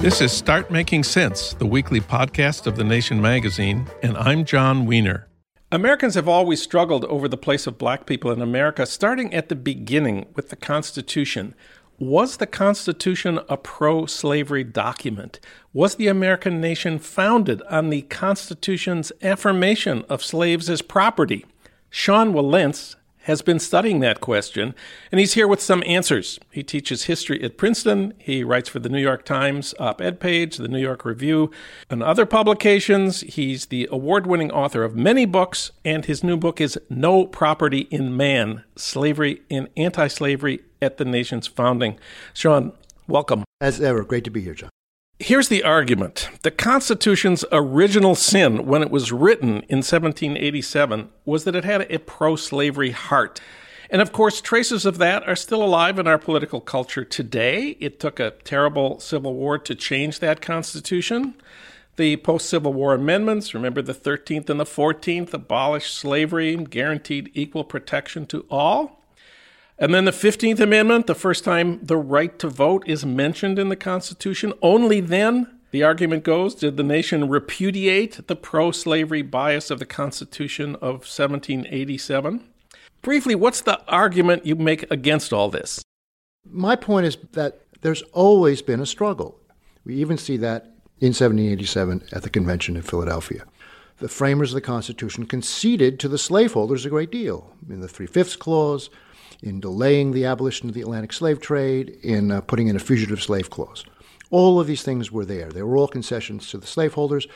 This is Start Making Sense, the weekly podcast of The Nation magazine, and I'm Jon Wiener. Americans have always struggled over the place of black people in America, starting at the beginning with the Constitution. Was the Constitution a pro slavery document? Was the American nation founded on the Constitution's affirmation of slaves as property? Sean Wilentz has been studying that question, and he's here with some answers. He teaches history at Princeton. He writes for the New York Times op ed page, the New York Review, and other publications. He's the award winning author of many books, and his new book is No Property in Man Slavery and Anti Slavery at the Nation's Founding. Sean, welcome. As ever, great to be here, Jon. Here's the argument. The Constitution's original sin when it was written in 1787 was that it had a pro slavery heart. And of course, traces of that are still alive in our political culture today. It took a terrible civil war to change that Constitution. The post Civil War amendments, remember the 13th and the 14th, abolished slavery and guaranteed equal protection to all. And then the 15th Amendment, the first time the right to vote is mentioned in the Constitution, only then, the argument goes, did the nation repudiate the pro slavery bias of the Constitution of 1787. Briefly, what's the argument you make against all this? My point is that there's always been a struggle. We even see that in 1787 at the convention in Philadelphia. The framers of the Constitution conceded to the slaveholders a great deal. In the Three Fifths Clause, in delaying the abolition of the Atlantic slave trade, in uh, putting in a fugitive slave clause. All of these things were there. They were all concessions to the slaveholders.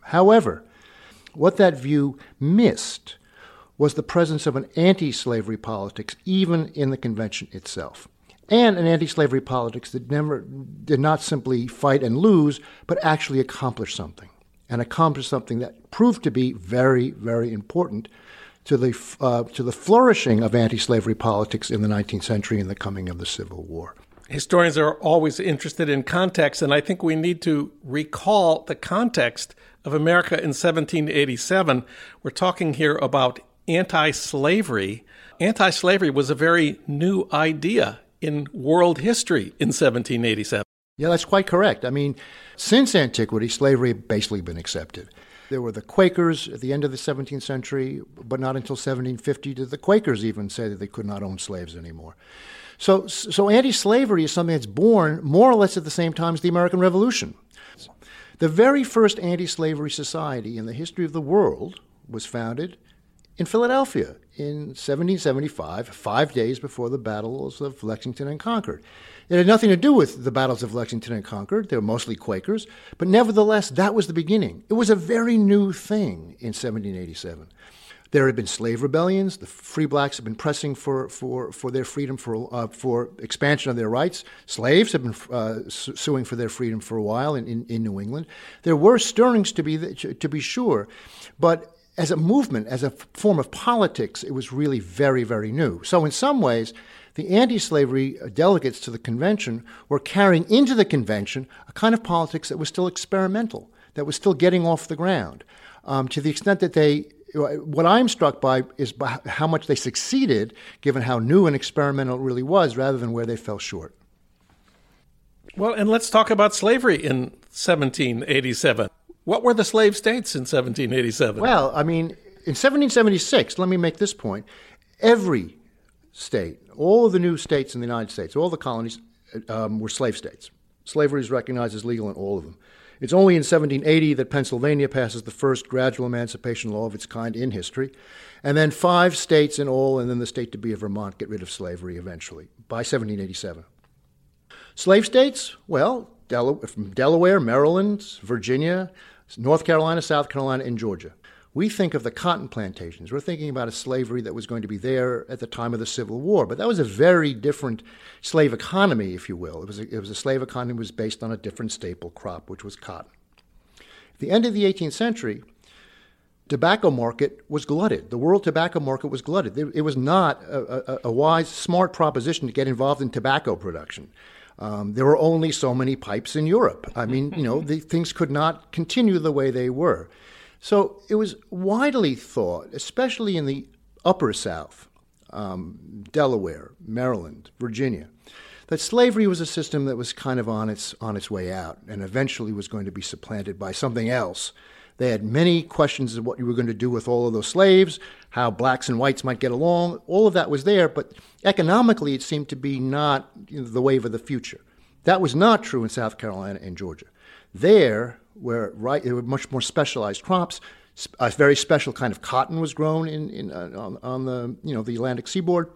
However, what that view missed was the presence of an anti slavery politics, even in the convention itself. And an anti slavery politics that never did not simply fight and lose, but actually accomplish something. And accomplish something that proved to be very, very important to the, uh, to the flourishing of anti slavery politics in the 19th century and the coming of the Civil War. Historians are always interested in context, and I think we need to recall the context of America in 1787. We're talking here about anti slavery. Anti slavery was a very new idea in world history in 1787. Yeah, that's quite correct. I mean, since antiquity, slavery had basically been accepted. There were the Quakers at the end of the 17th century, but not until 1750 did the Quakers even say that they could not own slaves anymore. So, so anti-slavery is something that's born more or less at the same time as the American Revolution. The very first anti-slavery society in the history of the world was founded in Philadelphia in 1775, five days before the battles of Lexington and Concord. It had nothing to do with the battles of Lexington and Concord. They were mostly Quakers, but nevertheless, that was the beginning. It was a very new thing in 1787. There had been slave rebellions. The free blacks had been pressing for, for, for their freedom, for, uh, for expansion of their rights. Slaves had been uh, suing for their freedom for a while in, in, in New England. There were stirrings to be, to be sure, but as a movement, as a form of politics, it was really very, very new. So, in some ways, the anti slavery delegates to the convention were carrying into the convention a kind of politics that was still experimental, that was still getting off the ground. Um, to the extent that they, what I'm struck by is by how much they succeeded, given how new and experimental it really was, rather than where they fell short. Well, and let's talk about slavery in 1787. What were the slave states in 1787? Well, I mean, in 1776, let me make this point every state, all of the new states in the United States, all the colonies um, were slave states. Slavery is recognized as legal in all of them. It's only in 1780 that Pennsylvania passes the first gradual emancipation law of its kind in history. And then five states in all, and then the state to be of Vermont, get rid of slavery eventually by 1787. Slave states, well, Del- from Delaware, Maryland, Virginia, North Carolina, South Carolina, and Georgia. We think of the cotton plantations. We're thinking about a slavery that was going to be there at the time of the Civil War, but that was a very different slave economy, if you will. It was a, it was a slave economy that was based on a different staple crop, which was cotton. At the end of the 18th century, tobacco market was glutted. The world tobacco market was glutted. It, was not a, a, a, wise, smart proposition to get involved in tobacco production. Um, there were only so many pipes in Europe. I mean, you know, the, things could not continue the way they were. So it was widely thought, especially in the upper South, um, Delaware, Maryland, Virginia, that slavery was a system that was kind of on its, on its way out and eventually was going to be supplanted by something else. They had many questions of what you were going to do with all of those slaves, how blacks and whites might get along. All of that was there, but economically it seemed to be not you know, the wave of the future. That was not true in South Carolina and Georgia. There, where right, there were much more specialized crops, a very special kind of cotton was grown in, in uh, on, on the you know the Atlantic seaboard.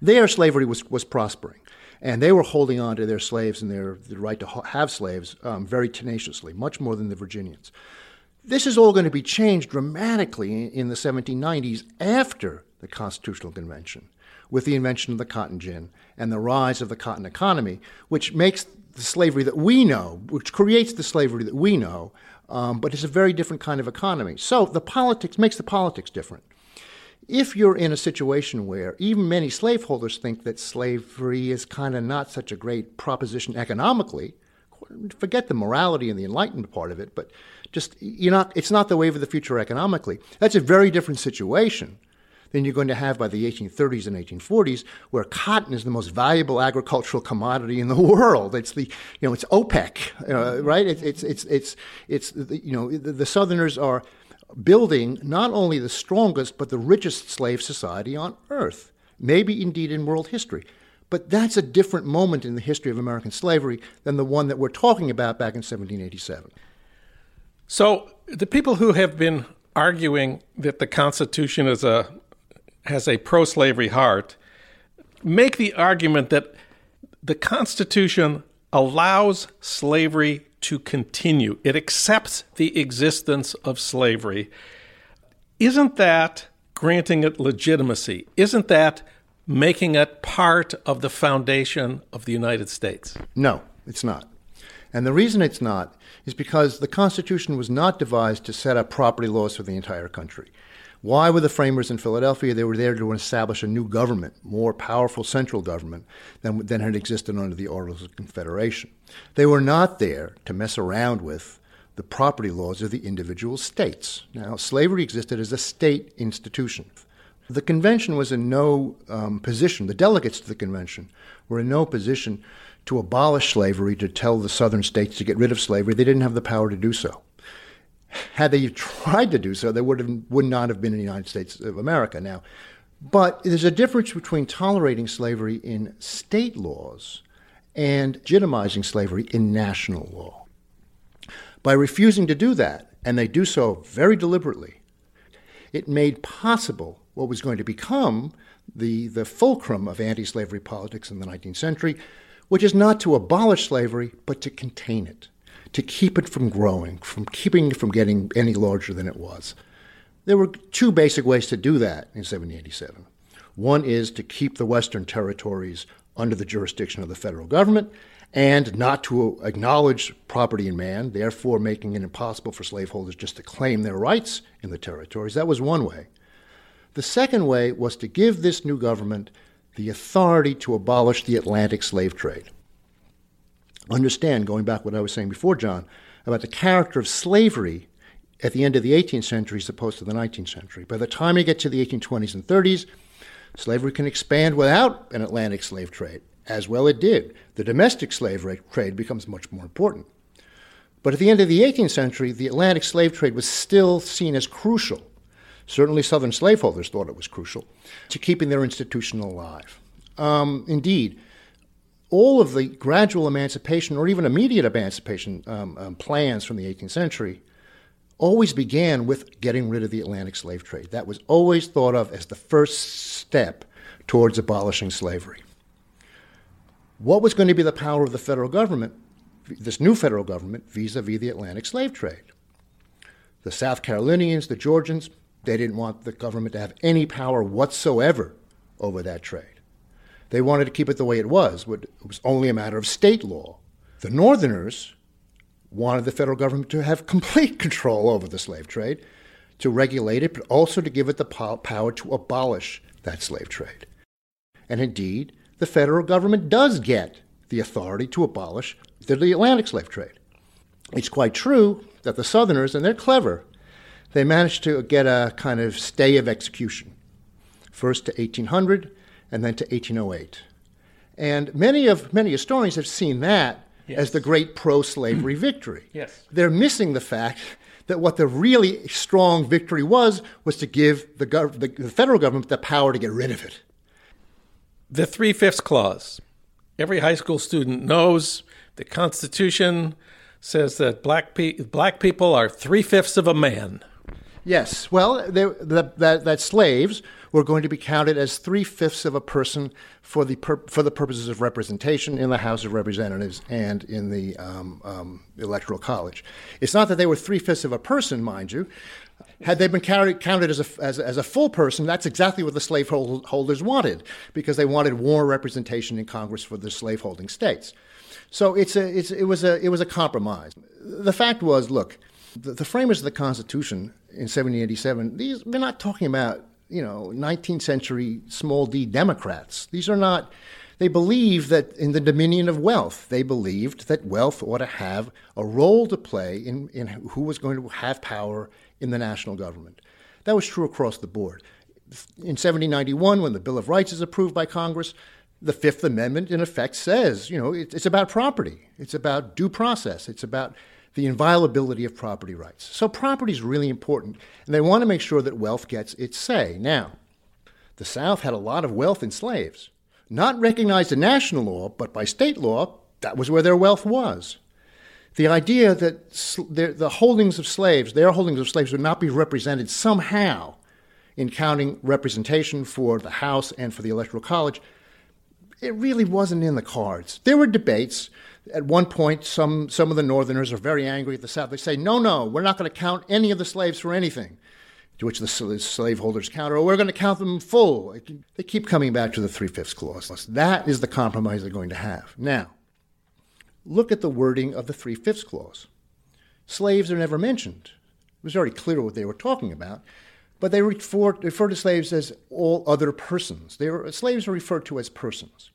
There, slavery was was prospering and they were holding on to their slaves and their, their right to have slaves um, very tenaciously, much more than the Virginians. This is all going to be changed dramatically in the 1790s after the Constitutional Convention, with the invention of the cotton gin and the rise of the cotton economy, which makes the slavery that we know, which creates the slavery that we know, um, but it's a very different kind of economy. So the politics makes the politics different if you're in a situation where even many slaveholders think that slavery is kind of not such a great proposition economically, forget the morality and the enlightened part of it, but just you're not, it's not the wave of the future economically. That's a very different situation than you're going to have by the 1830s and 1840s, where cotton is the most valuable agricultural commodity in the world. It's the, you know, it's OPEC, uh, right? It's, it's, it's, it's, it's, you know, the, the Southerners are building not only the strongest, but the richest slave society on earth, maybe indeed in world history. But that's a different moment in the history of American slavery than the one that we're talking about back in 1787. So the people who have been arguing that the Constitution is a has a pro-slavery heart make the argument that the Constitution allows slavery to continue. It accepts the existence of slavery. Isn't that granting it legitimacy? Isn't that making it part of the foundation of the United States? No, it's not. And the reason it's not is because the Constitution was not devised to set up property laws for the entire country. Why were the framers in Philadelphia? They were there to establish a new government, more powerful central government than, than had existed under the Articles of Confederation. They were not there to mess around with the property laws of the individual states. Now, slavery existed as a state institution. The convention was in no um, position, the delegates to the convention were in no position to abolish slavery, to tell the southern states to get rid of slavery. They didn't have the power to do so. Had they tried to do so, they would, have, would not have been in the United States of America now. But there's a difference between tolerating slavery in state laws and legitimizing slavery in national law. By refusing to do that, and they do so very deliberately, it made possible what was going to become the, the fulcrum of anti slavery politics in the 19th century, which is not to abolish slavery, but to contain it to keep it from growing, from keeping it from getting any larger than it was. There were two basic ways to do that in 1787. One is to keep the Western territories under the jurisdiction of the federal government and not to acknowledge property in man, therefore making it impossible for slaveholders just to claim their rights in the territories. That was one way. The second way was to give this new government the authority to abolish the Atlantic slave trade understand, going back what I was saying before, John, about the character of slavery at the end of the 18th century as opposed to the 19th century. By the time you get to the 1820s and 30s, slavery can expand without an Atlantic slave trade. As well, it did. The domestic slave trade becomes much more important. But at the end of the 18th century, the Atlantic slave trade was still seen as crucial. Certainly, Southern slaveholders thought it was crucial to keeping their institution alive. Um, indeed, all of the gradual emancipation or even immediate emancipation um, um, plans from the 18th century always began with getting rid of the Atlantic slave trade. That was always thought of as the first step towards abolishing slavery. What was going to be the power of the federal government, this new federal government, vis a vis the Atlantic slave trade? The South Carolinians, the Georgians, they didn't want the government to have any power whatsoever over that trade. They wanted to keep it the way it was. It was only a matter of state law. The Northerners wanted the federal government to have complete control over the slave trade, to regulate it, but also to give it the power to abolish that slave trade. And indeed, the federal government does get the authority to abolish the Atlantic slave trade. It's quite true that the Southerners, and they're clever, they managed to get a kind of stay of execution first to 1800 and then to 1808. And many of many historians have seen that yes. as the great pro-slavery victory. Yes. They're missing the fact that what the really strong victory was was to give the, gov- the, the federal government the power to get rid of it. The three fifths clause. Every high school student knows the Constitution says that black, pe- black people are three fifths of a man. Yes. Well, they, the, that, that slaves were going to be counted as three fifths of a person for the, pur- for the purposes of representation in the House of Representatives and in the um, um, Electoral College. It's not that they were three fifths of a person, mind you. Had they been carried, counted as a, as, as a full person, that's exactly what the slaveholders wanted, because they wanted more representation in Congress for the slaveholding states. So it's a, it's, it, was a, it was a compromise. The fact was, look, the, the framers of the Constitution in 1787, these, we're not talking about, you know, 19th century small d Democrats. These are not, they believe that in the dominion of wealth, they believed that wealth ought to have a role to play in, in who was going to have power in the national government. That was true across the board. In 1791, when the Bill of Rights is approved by Congress, the Fifth Amendment, in effect, says, you know, it's about property. It's about due process. It's about the inviolability of property rights. So property is really important, and they want to make sure that wealth gets its say. Now, the South had a lot of wealth in slaves, not recognized in national law, but by state law, that was where their wealth was. The idea that the holdings of slaves, their holdings of slaves, would not be represented somehow in counting representation for the House and for the Electoral College, it really wasn't in the cards. There were debates. At one point, some, some of the Northerners are very angry at the South. They say, no, no, we're not going to count any of the slaves for anything. To which the slaveholders counter, oh, we're going to count them full. They keep coming back to the Three Fifths Clause. That is the compromise they're going to have. Now, look at the wording of the Three Fifths Clause. Slaves are never mentioned. It was very clear what they were talking about, but they refer, refer to slaves as all other persons. Were, slaves are referred to as persons.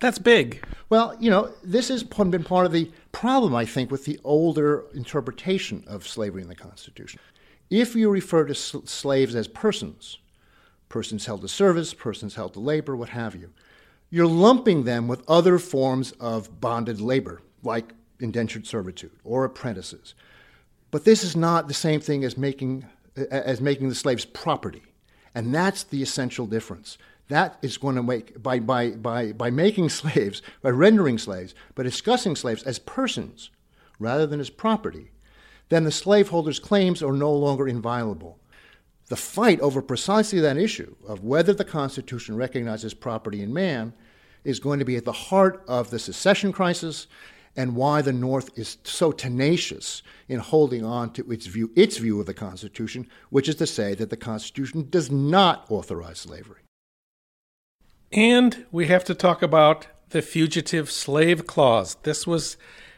That's big. Well, you know, this has been part of the problem, I think, with the older interpretation of slavery in the Constitution. If you refer to sl- slaves as persons, persons held to service, persons held to labor, what have you, you're lumping them with other forms of bonded labor, like indentured servitude or apprentices. But this is not the same thing as making, as making the slaves property. And that's the essential difference. That is going to make, by, by, by, by making slaves, by rendering slaves, by discussing slaves as persons rather than as property, then the slaveholder's claims are no longer inviolable. The fight over precisely that issue of whether the Constitution recognizes property in man is going to be at the heart of the secession crisis and why the North is so tenacious in holding on to its view, its view of the Constitution, which is to say that the Constitution does not authorize slavery. And we have to talk about the Fugitive Slave Clause. This was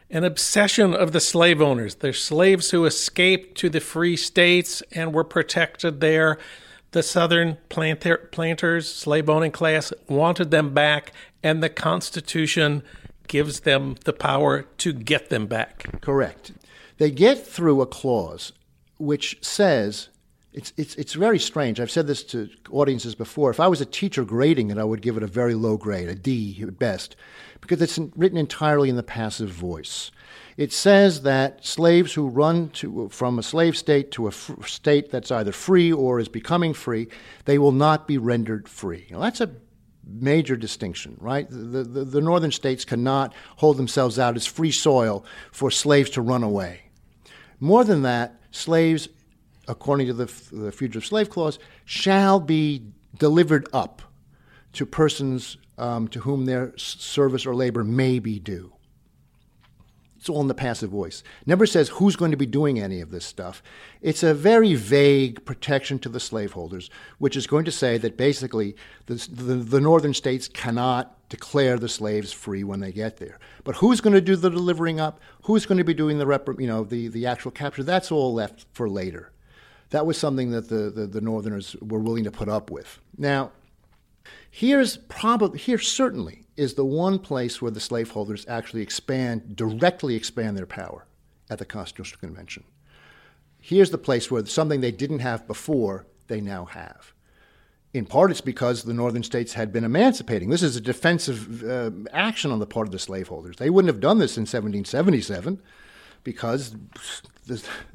an obsession of the slave owners. They're slaves who escaped to the free states and were protected there. The Southern planter, planters, slave owning class, wanted them back, and the Constitution gives them the power to get them back. Correct. They get through a clause which says it's, it's, it's very strange. I've said this to audiences before. If I was a teacher grading it, I would give it a very low grade, a D at best, because it's written entirely in the passive voice. It says that slaves who run to, from a slave state to a f- state that's either free or is becoming free, they will not be rendered free. Now, that's a major distinction, right? The, the, the northern states cannot hold themselves out as free soil for slaves to run away. More than that, slaves according to the, the Fugitive Slave Clause, shall be delivered up to persons um, to whom their service or labor may be due. It's all in the passive voice. Never says who's going to be doing any of this stuff. It's a very vague protection to the slaveholders, which is going to say that basically the, the, the northern states cannot declare the slaves free when they get there. But who's going to do the delivering up? Who's going to be doing the rep, you know the, the actual capture? That's all left for later that was something that the, the, the Northerners were willing to put up with. Now, here's probably here certainly is the one place where the slaveholders actually expand directly expand their power at the Constitutional Convention. Here's the place where something they didn't have before they now have. In part, it's because the northern states had been emancipating. This is a defensive uh, action on the part of the slaveholders. They wouldn't have done this in 1777 because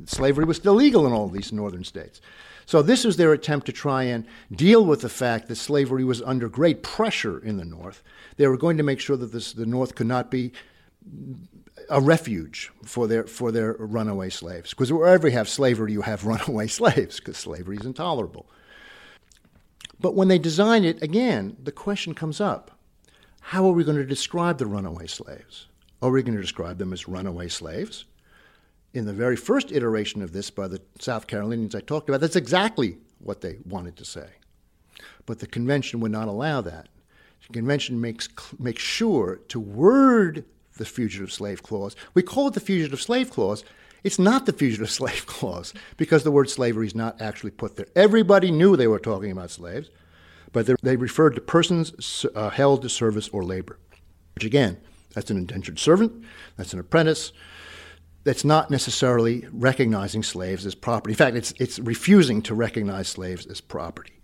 slavery was still legal in all these northern states. So, this was their attempt to try and deal with the fact that slavery was under great pressure in the North. They were going to make sure that this, the North could not be a refuge for their for their runaway slaves. Because wherever you have slavery, you have runaway slaves, because slavery is intolerable. But when they design it, again, the question comes up how are we going to describe the runaway slaves? Are we going to describe them as runaway slaves? In the very first iteration of this by the South Carolinians I talked about, that's exactly what they wanted to say. But the convention would not allow that. The convention makes, makes sure to word the Fugitive Slave Clause. We call it the Fugitive Slave Clause. It's not the Fugitive Slave Clause because the word slavery is not actually put there. Everybody knew they were talking about slaves, but they referred to persons uh, held to service or labor, which again, that's an indentured servant, that's an apprentice. That's not necessarily recognizing slaves as property. In fact, it's, it's refusing to recognize slaves as property.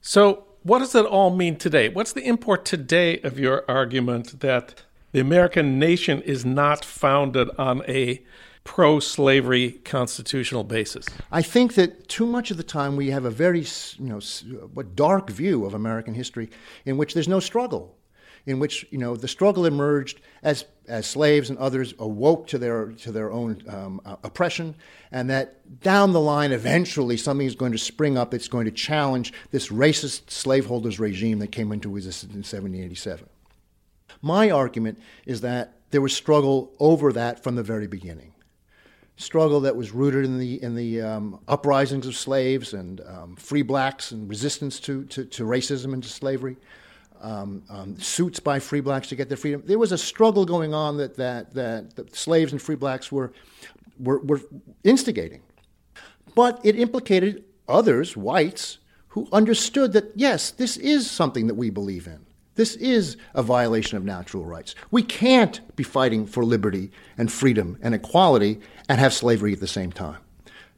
So, what does it all mean today? What's the import today of your argument that the American nation is not founded on a pro slavery constitutional basis? I think that too much of the time we have a very you know, what dark view of American history in which there's no struggle. In which you know the struggle emerged as as slaves and others awoke to their to their own um, uh, oppression, and that down the line eventually something is going to spring up that's going to challenge this racist slaveholders regime that came into existence in 1787. My argument is that there was struggle over that from the very beginning. Struggle that was rooted in the, in the um, uprisings of slaves and um, free blacks and resistance to, to, to racism and to slavery, um, um suits by free blacks to get their freedom. There was a struggle going on that, that, that, slaves and free blacks were, were, were instigating. But it implicated others, whites, who understood that, yes, this is something that we believe in. This is a violation of natural rights. We can't be fighting for liberty and freedom and equality and have slavery at the same time.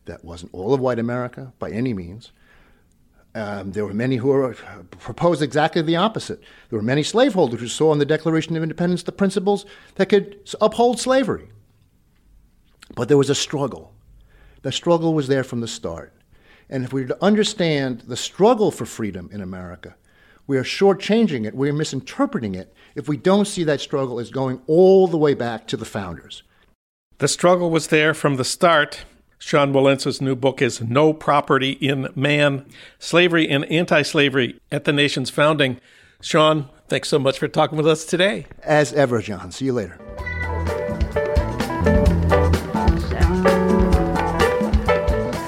That wasn't all of white America by any means. Um, there were many who were, uh, proposed exactly the opposite. There were many slaveholders who saw in the Declaration of Independence the principles that could uphold slavery. But there was a struggle. The struggle was there from the start. And if we were to understand the struggle for freedom in America, we are shortchanging it, we are misinterpreting it if we don't see that struggle as going all the way back to the founders. The struggle was there from the start. Sean Wilentz's new book is No Property in Man Slavery and Anti Slavery at the Nation's Founding. Sean, thanks so much for talking with us today. As ever, John. See you later.